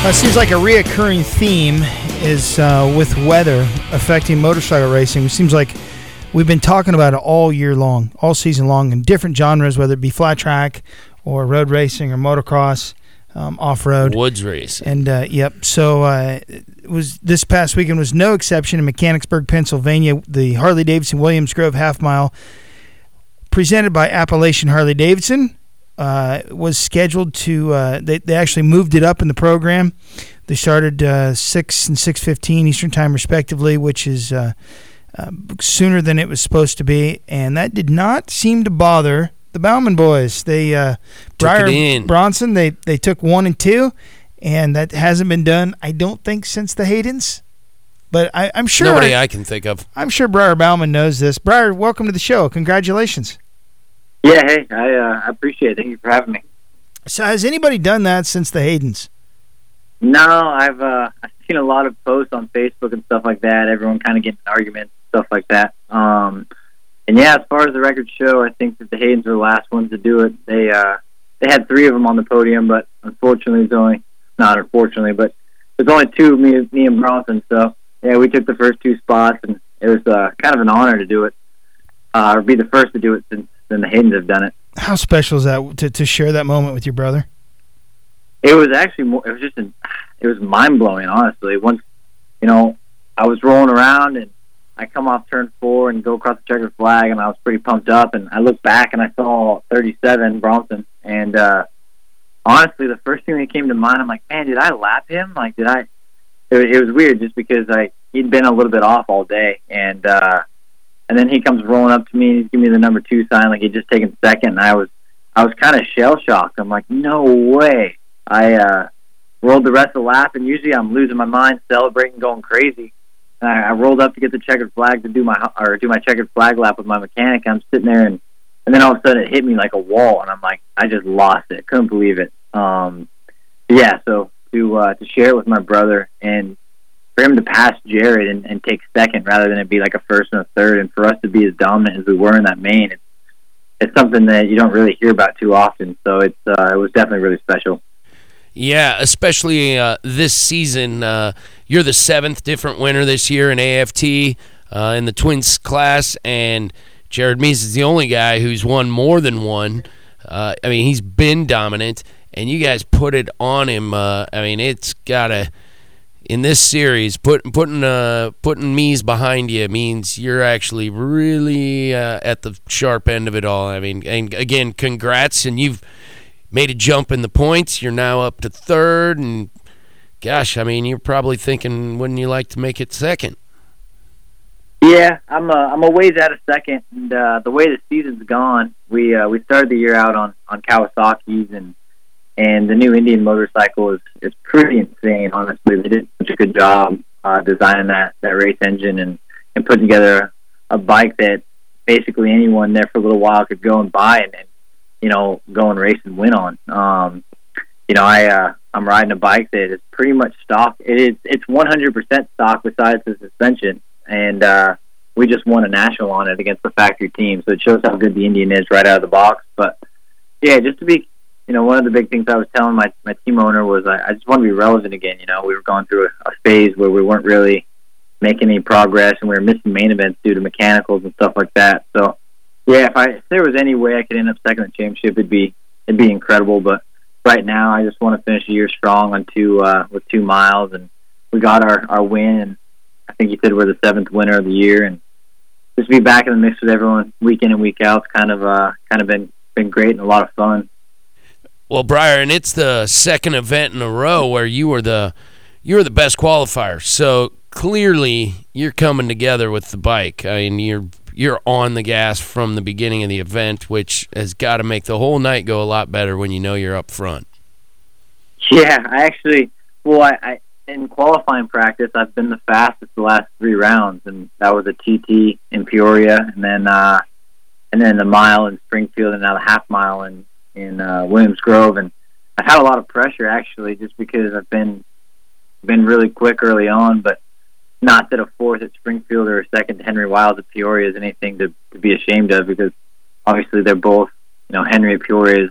Uh, seems like a reoccurring theme is uh, with weather affecting motorcycle racing. It seems like we've been talking about it all year long, all season long, in different genres, whether it be flat track or road racing or motocross, um, off road. Woods race. And uh, yep, so uh, it was this past weekend was no exception in Mechanicsburg, Pennsylvania. The Harley Davidson Williams Grove Half Mile, presented by Appalachian Harley Davidson, uh, was scheduled to. Uh, they they actually moved it up in the program. They started uh, six and six fifteen Eastern time respectively, which is uh, uh, sooner than it was supposed to be, and that did not seem to bother the Bauman boys. They uh, Took Briar. Bronson they they took one and two, and that hasn't been done. I don't think since the Haydens. But I, I'm sure Nobody I can think of. I'm sure Briar Bauman knows this. Briar, welcome to the show. Congratulations. Yeah, hey, I uh, appreciate it. Thank you for having me. So has anybody done that since the Haydens? No, I've uh, I've seen a lot of posts on Facebook and stuff like that. Everyone kind of getting arguments, and stuff like that. Um, and yeah, as far as the records show, I think that the Haydens were the last ones to do it. They uh, they had three of them on the podium, but unfortunately, it's only not unfortunately, but there's only two me me and Bronson. So yeah, we took the first two spots, and it was uh, kind of an honor to do it, uh, or be the first to do it since then the Haydens have done it. How special is that to, to share that moment with your brother? it was actually more it was just an, it was mind blowing honestly once you know i was rolling around and i come off turn four and go across the checkered flag and i was pretty pumped up and i looked back and i saw 37 bronson and uh honestly the first thing that came to mind i'm like man did i lap him like did i it, it was weird just because i he'd been a little bit off all day and uh and then he comes rolling up to me and he's giving me the number two sign like he'd just taken second and i was i was kind of shell shocked i'm like no way I uh, rolled the rest of the lap, and usually I'm losing my mind, celebrating, going crazy. And I, I rolled up to get the checkered flag to do my or do my checkered flag lap with my mechanic. I'm sitting there, and and then all of a sudden it hit me like a wall, and I'm like, I just lost it. Couldn't believe it. Um, yeah, so to uh, to share it with my brother and for him to pass Jared and, and take second rather than it be like a first and a third, and for us to be as dominant as we were in that main, it's it's something that you don't really hear about too often. So it's uh, it was definitely really special. Yeah, especially uh, this season. Uh, you're the seventh different winner this year in AFT uh, in the twins class, and Jared Mees is the only guy who's won more than one. Uh, I mean, he's been dominant, and you guys put it on him. Uh, I mean, it's gotta in this series put, putting uh, putting Mees behind you means you're actually really uh, at the sharp end of it all. I mean, and again, congrats, and you've made a jump in the points. You're now up to third, and gosh, I mean, you're probably thinking, wouldn't you like to make it second? Yeah, I'm a I'm a ways out of second, and uh, the way the season's gone, we uh, we started the year out on on Kawasaki's, and and the new Indian motorcycle is is pretty insane. Honestly, they did such a good job uh, designing that that race engine and and putting together a bike that basically anyone there for a little while could go and buy and, and you know go and race and win on. Um, you know, I uh, I'm riding a bike that is pretty much stock. It is it's 100% stock besides the suspension, and uh, we just won a national on it against the factory team. So it shows how good the Indian is right out of the box. But yeah, just to be, you know, one of the big things I was telling my my team owner was I, I just want to be relevant again. You know, we were going through a, a phase where we weren't really making any progress, and we were missing main events due to mechanicals and stuff like that. So yeah, if I if there was any way I could end up second in the championship, it'd be it'd be incredible. But right now, I just want to finish the year strong on two uh, with two miles, and we got our our win. And I think you said we're the seventh winner of the year, and just be back in the mix with everyone week in and week out. It's kind of uh kind of been been great and a lot of fun. Well, Briar, and it's the second event in a row where you were the you were the best qualifier. So clearly, you're coming together with the bike. I mean, you're you're on the gas from the beginning of the event, which has got to make the whole night go a lot better when you know you're up front. Yeah, I actually, well, I, I in qualifying practice, I've been the fastest the last three rounds, and that was a TT in Peoria, and then uh, and then the mile in Springfield, and now the half mile in in uh, Williams Grove, and I had a lot of pressure actually, just because I've been been really quick early on, but not that a fourth at Springfield or a second to Henry Wiles at Peoria is anything to, to be ashamed of, because obviously they're both, you know, Henry at Peoria is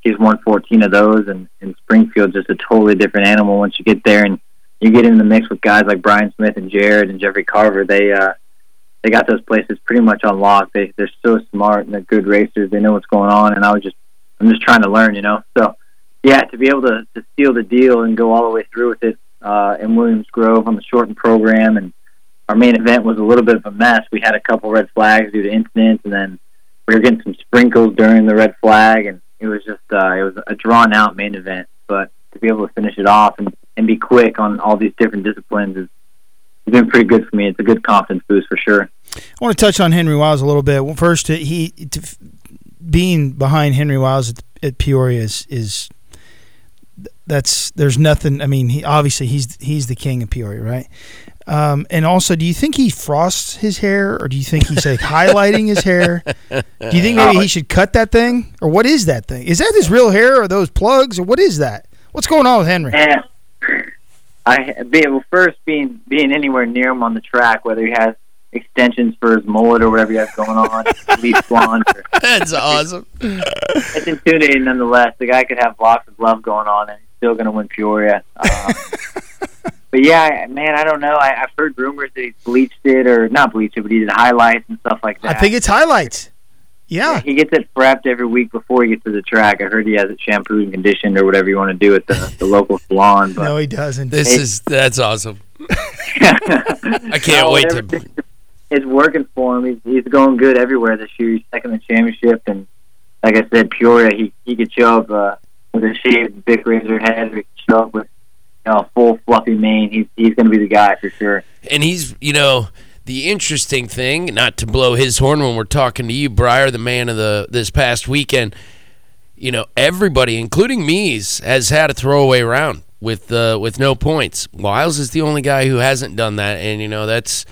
he's won 14 of those, and, and Springfield's just a totally different animal once you get there and you get in the mix with guys like Brian Smith and Jared and Jeffrey Carver. They uh, they got those places pretty much unlocked. They they're so smart and they're good racers. They know what's going on, and I was just I'm just trying to learn, you know. So yeah, to be able to to seal the deal and go all the way through with it uh, in Williams Grove on the shortened program, and our main event was a little bit of a mess. We had a couple red flags due to incidents, and then we were getting some sprinkles during the red flag, and it was just uh, it was a drawn out main event, but to be able to finish it off and, and be quick on all these different disciplines is has been pretty good for me. It's a good confidence boost for sure. I want to touch on Henry Wiles a little bit. Well, first, he being behind Henry Wiles at, at Peoria is, is that's there's nothing. I mean, he obviously he's he's the king of Peoria, right? Um, and also, do you think he frosts his hair, or do you think he's like highlighting his hair? Do you think maybe he should cut that thing, or what is that thing? Is that his real hair, or those plugs, or what is that? What's going on with Henry? And I be well, first being being anywhere near him on the track, whether he has extensions for his mullet or whatever he has going on, bleach blonde. Or, That's awesome. it's intimidating nonetheless. The guy could have lots of love going on, and he's still going to win Peoria. Um, but yeah, man, I don't know. I, I've heard rumors that he's bleached it or not bleached it, but he did highlights and stuff like that. I think it's highlights. Yeah. He gets it prepped every week before he gets to the track. I heard he has it shampooed and conditioned or whatever you want to do at the, the local salon. But No, he doesn't. This Hey. is that's awesome. I can't No, wait to. It's working for him. He's, he's going good everywhere this year. He's second in the championship, and like I said, Peoria, he he could show up uh, with a shaved big Razor head. Or he could show up with you know, a full fluffy mane. He's he's going to be the guy for sure. And he's, you know, the interesting thing, not to blow his horn when we're talking to you, Briar, the man of the this past weekend. You know, everybody, including me's, has had a throwaway round with uh, with no points. Wiles is the only guy who hasn't done that, and you know that's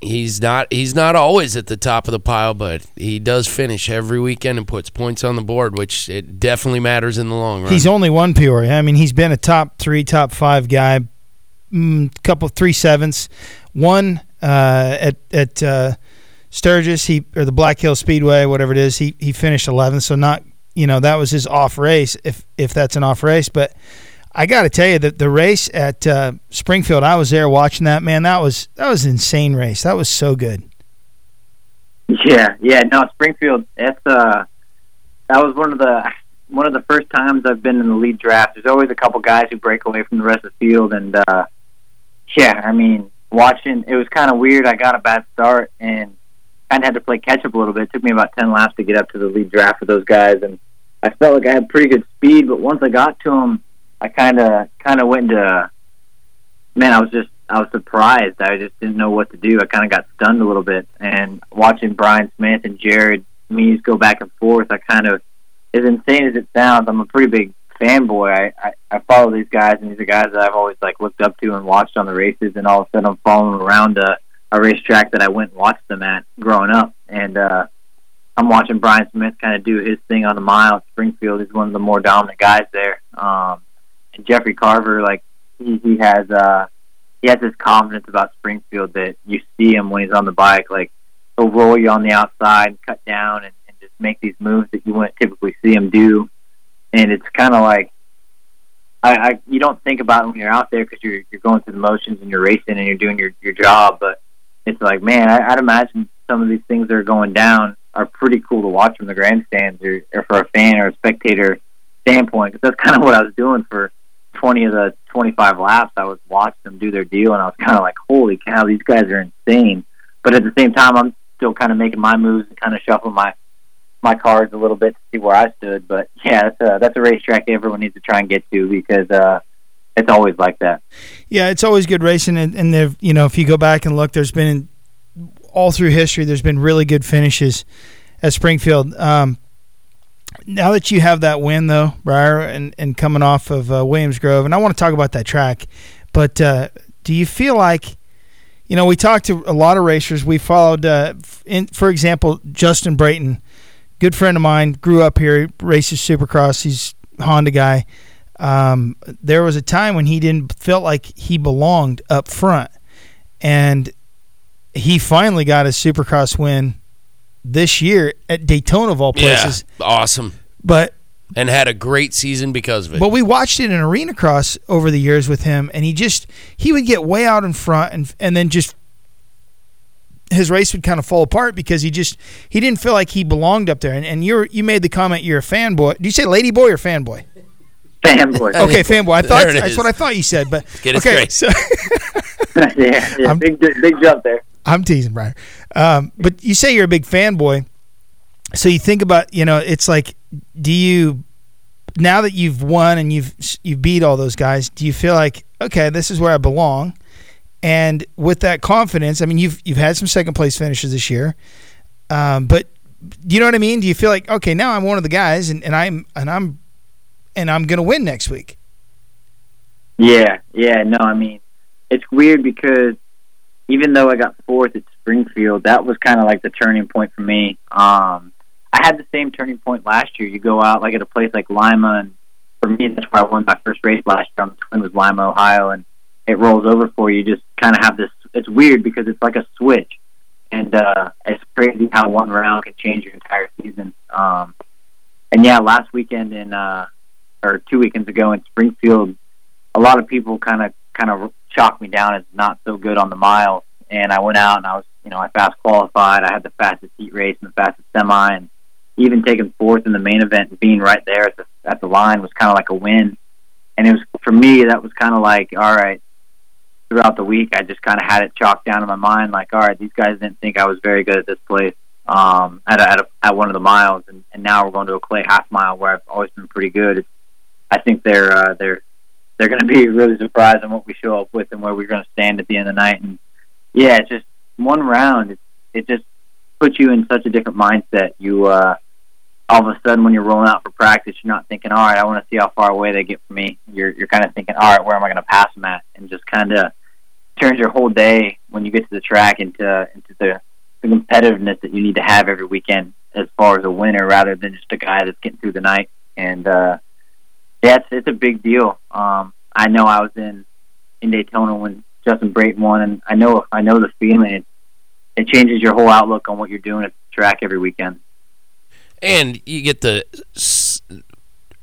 he's not he's not always at the top of the pile, but he does finish every weekend and puts points on the board, which it definitely matters in the long run. He's only won Peoria. I mean, he's been a top three, top five guy, mm, couple three sevenths, one uh, at at uh, Sturgis. He or the Black Hill Speedway, whatever it is. He he finished 11th, so not you know that was his off race, if if that's an off race. But I got to tell you that the race at uh, Springfield, I was there watching that. Man, that was that was an insane race. That was so good. Yeah, yeah. No, Springfield. That's uh, that was one of the one of the first times I've been in the lead draft. There's always a couple guys who break away from the rest of the field, and uh, yeah, I mean, watching it was kind of weird. I got a bad start and kind of had to play catch up a little bit. It took me about ten laps to get up to the lead draft with those guys, and I felt like I had pretty good speed. But once I got to them, I kind of kind of went into man. I was just I was surprised. I just didn't know what to do. I kind of got stunned a little bit, and watching Brian Smith and Jared Mees go back and forth, I kind of as insane as it sounds. I'm a pretty big fanboy. I, I I follow these guys, and these are guys that I've always like looked up to and watched on the races, and all of a sudden I'm following around a, a racetrack that I went and watched them at growing up, and uh, I'm watching Brian Smith kind of do his thing on the mile Springfield. He's one of the more dominant guys there. Um, and Jeffrey Carver, like he, he has uh he has this confidence about Springfield that you see him when he's on the bike, like he'll roll you on the outside and cut down and, and just make these moves that you wouldn't typically see him do. And it's kind of like I, I you don't think about it when you're out there because you're you're going through the motions and you're racing and you're doing your your job, but it's like man, I, I'd imagine some of these things that are going down are pretty cool to watch from the grandstands or, or for a fan or a spectator standpoint because that's kind of what I was doing for 20 of the 25 laps. I was watching them do their deal and I was kind of like, holy cow, these guys are insane. But at the same time, I'm still kind of making my moves and kind of shuffling my my cards a little bit to see where I stood. But yeah, that's a, that's a racetrack everyone needs to try and get to because uh, it's always like that. Yeah, it's always good racing, and, and there, you know, if you go back and look, there's been all through history, there's been really good finishes at Springfield. Um, now that you have that win though, Briar, and and coming off of uh, Williams Grove, and I want to talk about that track, but uh, do you feel like, you know, we talked to a lot of racers. We followed, uh, in, for example, Justin Brayton, good friend of mine, grew up here, races Supercross. He's Honda guy. Um, there was a time when he didn't felt like he belonged up front, and he finally got his Supercross win this year at Daytona of all places. Yeah, awesome. But and had a great season because of it. but we watched it in arena cross over the years with him, and he just he would get way out in front, and and then just his race would kind of fall apart because he just he didn't feel like he belonged up there. And and you you made the comment you're a fanboy. Do you say lady boy or fanboy? Fanboy. Okay, fanboy. I thought There it that's is. what I thought you said, but Get it okay. So yeah, yeah big big jump there. I'm teasing, Briar. Um, but you say you're a big fanboy, so you think about you know it's like, do you now that you've won and you've you've beat all those guys, do you feel like okay, this is where I belong? And with that confidence, I mean, you've you've had some second place finishes this year, um, but do you know what I mean? Do you feel like okay, now I'm one of the guys, and, and I'm and I'm and I'm gonna win next week? Yeah, yeah, no, I mean, it's weird because even though I got fourth at Springfield, that was kind of like the turning point for me. Um, I had the same turning point last year. You go out like at a place like Lima, and for me, that's where I won my first race last year on the Twin was Lima, Ohio, and it rolls over for you. You just kind of have this. It's weird because it's like a switch, and uh, it's crazy how one round can change your entire season. Um, and yeah, last weekend in uh, or two weekends ago in Springfield, a lot of people kind of kind of chalked me down as not so good on the miles. And I went out and I was, you know, I fast qualified. I had the fastest heat race and the fastest semi, and even taking fourth in the main event and being right there at the at the line was kind of like a win. And it was for me that was kind of like, all right. Throughout the week, I just kind of had it chalked down in my mind, like, all right, these guys didn't think I was very good at this place um, at a, at, a, at one of the miles, and, and now we're going to a clay half mile where I've always been pretty good. It's, I think they're uh, they're they're going to be really surprised on what we show up with and where we're going to stand at the end of the night. And yeah, it's just one round. It, it just puts you in such a different mindset. You uh, all of a sudden when you're rolling out for practice, you're not thinking, all right, I want to see how far away they get from me. You're you're kind of thinking, all right, where am I going to pass them at? And just kind of turns your whole day when you get to the track into into the, the competitiveness that you need to have every weekend as far as a winner rather than just a guy that's getting through the night. And uh, yeah, it's, it's a big deal. Um, I know I was in in Daytona when Justin Brayton won, and I know I know the feeling. It, it changes your whole outlook on what you're doing at the track every weekend. and you get the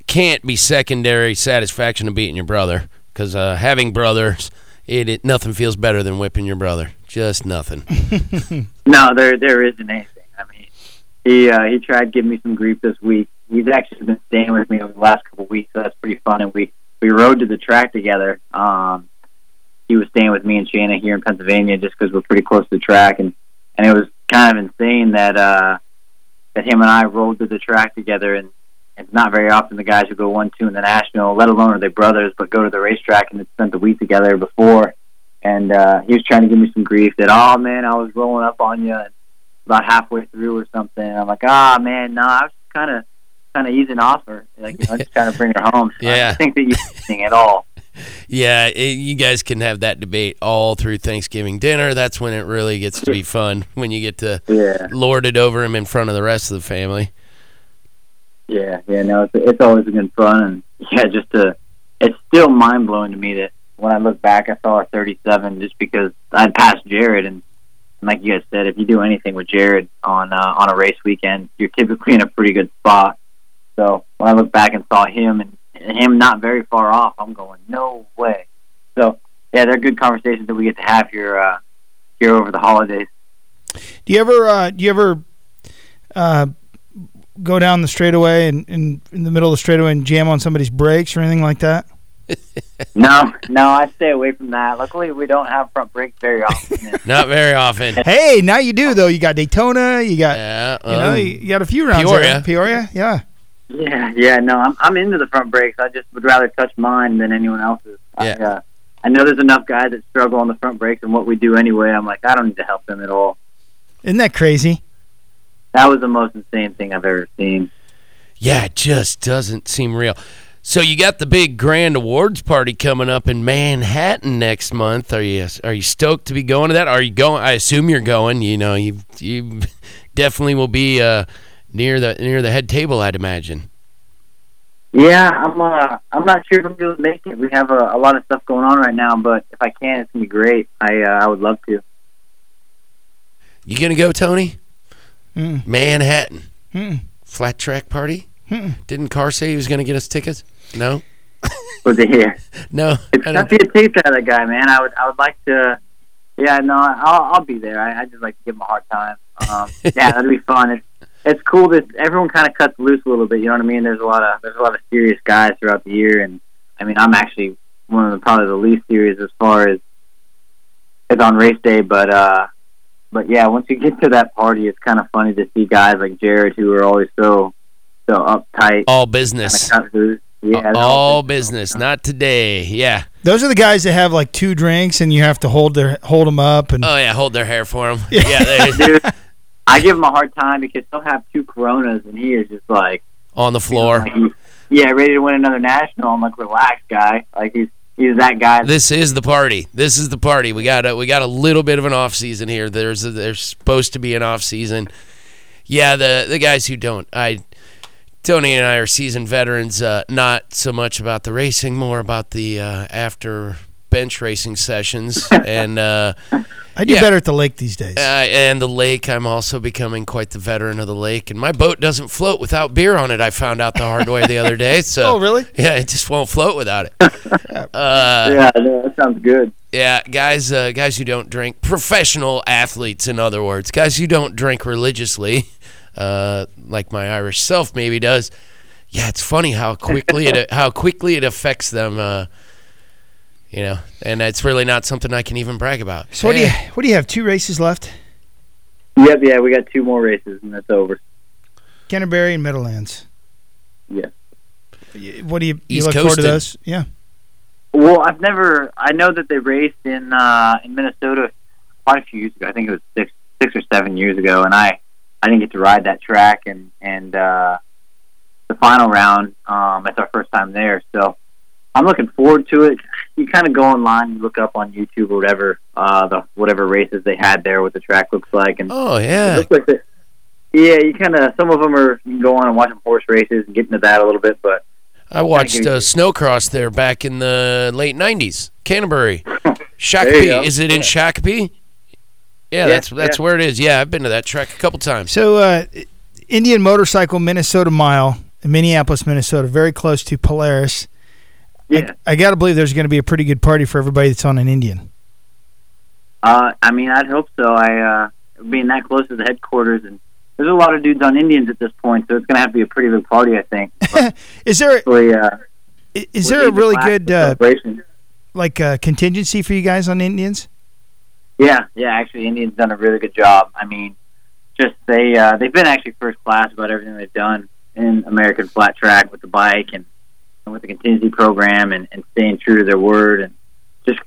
can't be secondary satisfaction of beating your brother because uh, having brothers, it, it nothing feels better than whipping your brother. Just nothing. No, there there isn't anything. I mean, he uh, he tried giving me some grief this week. He's actually been staying with me over the last couple of weeks, so that's pretty fun. And we we rode to the track together. Um, he was staying with me and Shanna here in Pennsylvania just because we're pretty close to the track, and and it was kind of insane that uh, that him and I rode to the track together. And it's not very often the guys who go one two in the national, let alone are they brothers, but go to the racetrack and had spent the week together before and uh, he was trying to give me some grief that oh man I was rolling up on you about halfway through or something. I'm like ah man no I was kind of kind of easing off her like you know, just kind of bring her home. So I Yeah. don't think that you anything at all. Yeah, it, you guys can have that debate all through Thanksgiving dinner. That's when it really gets to be fun when you get to Yeah lord it over him in front of the rest of the family. yeah yeah no it's it's always been fun and yeah just to it's still mind blowing to me that when I look back I saw a 37 just because I'd passed Jared and. and Like you guys said, if you do anything with Jared on uh, on a race weekend, you're typically in a pretty good spot. So when I look back and saw him and, and him not very far off, I'm going, no way. So yeah, they're good conversations that we get to have here uh, here over the holidays. Do you ever uh, do you ever uh, go down the straightaway and, and in the middle of the straightaway and jam on somebody's brakes or anything like that? No, no, I stay away from that. Luckily, we don't have front brakes very often. Not very often. Hey, now you do though. You got Daytona. You got Yeah, you know um, you, you got a few rounds Peoria. there. Peoria, yeah. Yeah, yeah, no, I'm I'm into the front brakes. I just would rather touch mine than anyone else's. I, Yeah. uh, I know there's enough guys that struggle on the front brakes and what we do anyway. I'm like, I don't need to help them at all. Isn't that crazy? That was the most insane thing I've ever seen. Yeah, it just doesn't seem real. So you got the big grand awards party coming up in Manhattan next month. Are you are you stoked to be going to that? Are you going? I assume you're going. You know, you you definitely will be uh, near the near the head table. I'd imagine. Yeah, I'm. Uh, I'm not sure if I'm going to make it. We have a, a lot of stuff going on right now, but if I can, it's gonna be great. I uh, I would love to. You gonna go, Tony? Mm. Manhattan Mm. flat track party. Mm. Didn't Carr say he was gonna get us tickets? No, Was to here? no. it's I tough don't- to get taped out of that guy, man. I would. I would like to. Yeah, no, I'll. I'll be there. I, I just like to give him a hard time. Um, yeah, that'd be fun. It's it's cool that everyone kind of cuts loose a little bit. You know what I mean? There's a lot of there's a lot of serious guys throughout the year, and I mean, I'm actually one of the probably the least serious as far as as on race day. But uh, but yeah, once you get to that party, it's kind of funny to see guys like Jared who are always so so uptight, all business. of cut loose. Yeah, all business. Not today. Yeah. Those are the guys that have like two drinks and you have to hold their hold them up and Oh yeah. Hold their hair for them. Yeah. they, Dude, I give him a hard time because he'll have two Coronas, and he is just like. on the floor. Like yeah, ready to win another national. I'm like, relax, guy. Like he's he's that guy. This is the party. This is the party. We got a we got a little bit of an off season here. There's a, there's supposed to be an off season. Yeah, the the guys who don't. I Tony and I are seasoned veterans. Uh, not so much about the racing, more about the uh, after bench racing sessions and uh, I do yeah. better at the lake these days. uh, and the lake. I'm also becoming quite the veteran of the lake, and my boat doesn't float without beer on it. I found out the hard way the other day. So oh, really? yeah, it just won't float without it. Uh, yeah, no, that sounds good. Yeah, guys, uh, guys who don't drink, professional athletes, in other words, guys who don't drink religiously, uh, like my Irish self maybe does. Yeah, it's funny how quickly it how quickly it affects them. You know, and it's really not something I can even brag about. So what do you what do you have? Two races left? Yep, yeah, we got two more races and that's over. Canterbury and Meadowlands. Yeah. What do you, you East look forward to those? Yeah. Well, I've never. I know that they raced in uh, in Minnesota quite a few years ago. I think it was six six or seven years ago, and I I didn't get to ride that track and and uh, the final round. Um, it's our first time there, so I'm looking forward to it. You kind of go online, you look up on YouTube or whatever uh, the whatever races they had there, what the track looks like, and Oh It yeah, looks like the, yeah, you kind of some of them are you can go on and watch some horse races and get into that a little bit, but I watched give you- uh, snowcross there back in the late '90s, Canterbury, There Shakopee. Is it in Shakopee? Yeah, Yeah, that's that's yeah. where it is. Yeah, I've been to that track a couple times. So uh, Indian Motorcycle Minnesota Mile in Minneapolis, Minnesota, very close to Polaris. Yeah. I, I got to believe there's going to be a pretty good party for everybody that's on an Indian. Uh, I mean, I'd hope so. I uh, being that close to the headquarters, and there's a lot of dudes on Indians at this point, so it's going to have to be a pretty big party, I think. Is there uh, is there a really good uh, celebration. like uh, contingency for you guys on Indians? Yeah, yeah. Actually, Indians done a really good job. I mean, just they uh, they've been actually first class about everything they've done in American flat track with the bike and with the contingency program and, and staying true to their word and just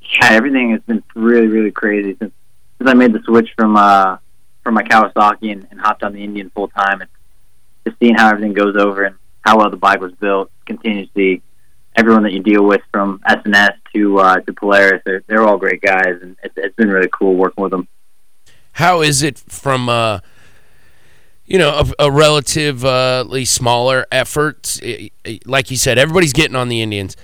yeah, everything has been really really crazy since since I made the switch from uh from my Kawasaki and, and hopped on the Indian full time and just seeing how everything goes over and how well the bike was built contingency everyone that you deal with from S&S to uh, to Polaris, they're they're all great guys, and it's, it's been really cool working with them. How is it from uh, you know a, a relatively smaller effort? Like you said, everybody's getting on the Indians.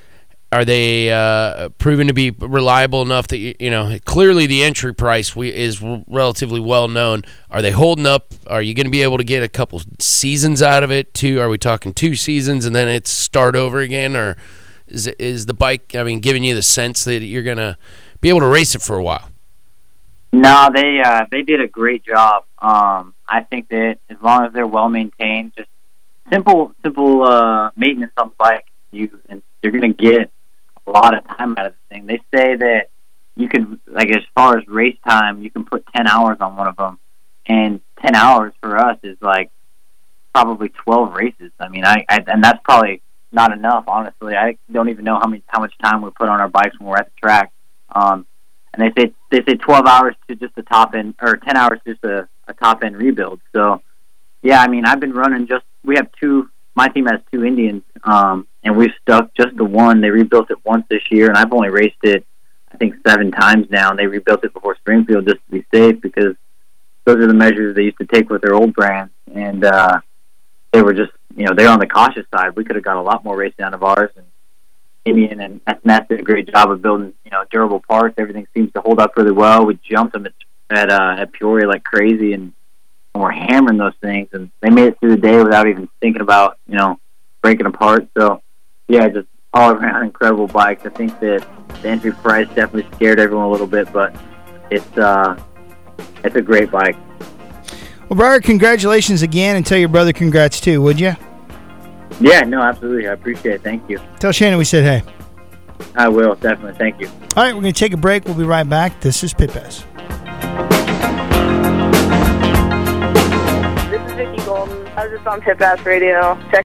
Are they uh, proven to be reliable enough that you, know clearly the entry price we, is relatively well known? Are they holding up? Are you going to be able to get a couple seasons out of it? Two? Are we talking two seasons and then it's start over again, or is is the bike? I mean, giving you the sense that you're going to be able to race it for a while? No, they uh, they did a great job. Um, I think that as long as they're well maintained, just simple simple uh, maintenance on the bike, you and you're gonna get a lot of time out of the thing. They say that you can like as far as race time, you can put ten hours on one of them, and ten hours for us is like probably twelve races. I mean, I, I and that's probably not enough. Honestly, I don't even know how many how much time we put on our bikes when we're at the track. Um, and they say they say 12 hours to just a top end or 10 hours just a, a top end rebuild. So, yeah, I mean, I've been running just we have two my team has two Indians, um, and we've stuck just the one. They rebuilt it once this year, and I've only raced it, I think, seven times now. And they rebuilt it before Springfield just to be safe because those are the measures they used to take with their old brands, and uh, they were just, you know, they're on the cautious side. We could have got a lot more racing out of ours, and And S&S did a great job of building, you know, durable parts. Everything seems to hold up really well. We jumped them at at, uh, at Peoria like crazy, and, and we're hammering those things, and they made it through the day without even thinking about, you know, breaking apart. So, yeah, just all around incredible bikes. I think that the entry price definitely scared everyone a little bit, but it's uh, it's a great bike. Well, Briar, congratulations again, and tell your brother congrats too, would you? Yeah, no, absolutely. I appreciate it. Thank you. Tell Shannon we said hey. I will definitely. Thank you. All right, we're going to take a break. We'll be right back. This is Pit Pass. This is Vicki Golden. I was just on Pit Pass Radio. Check.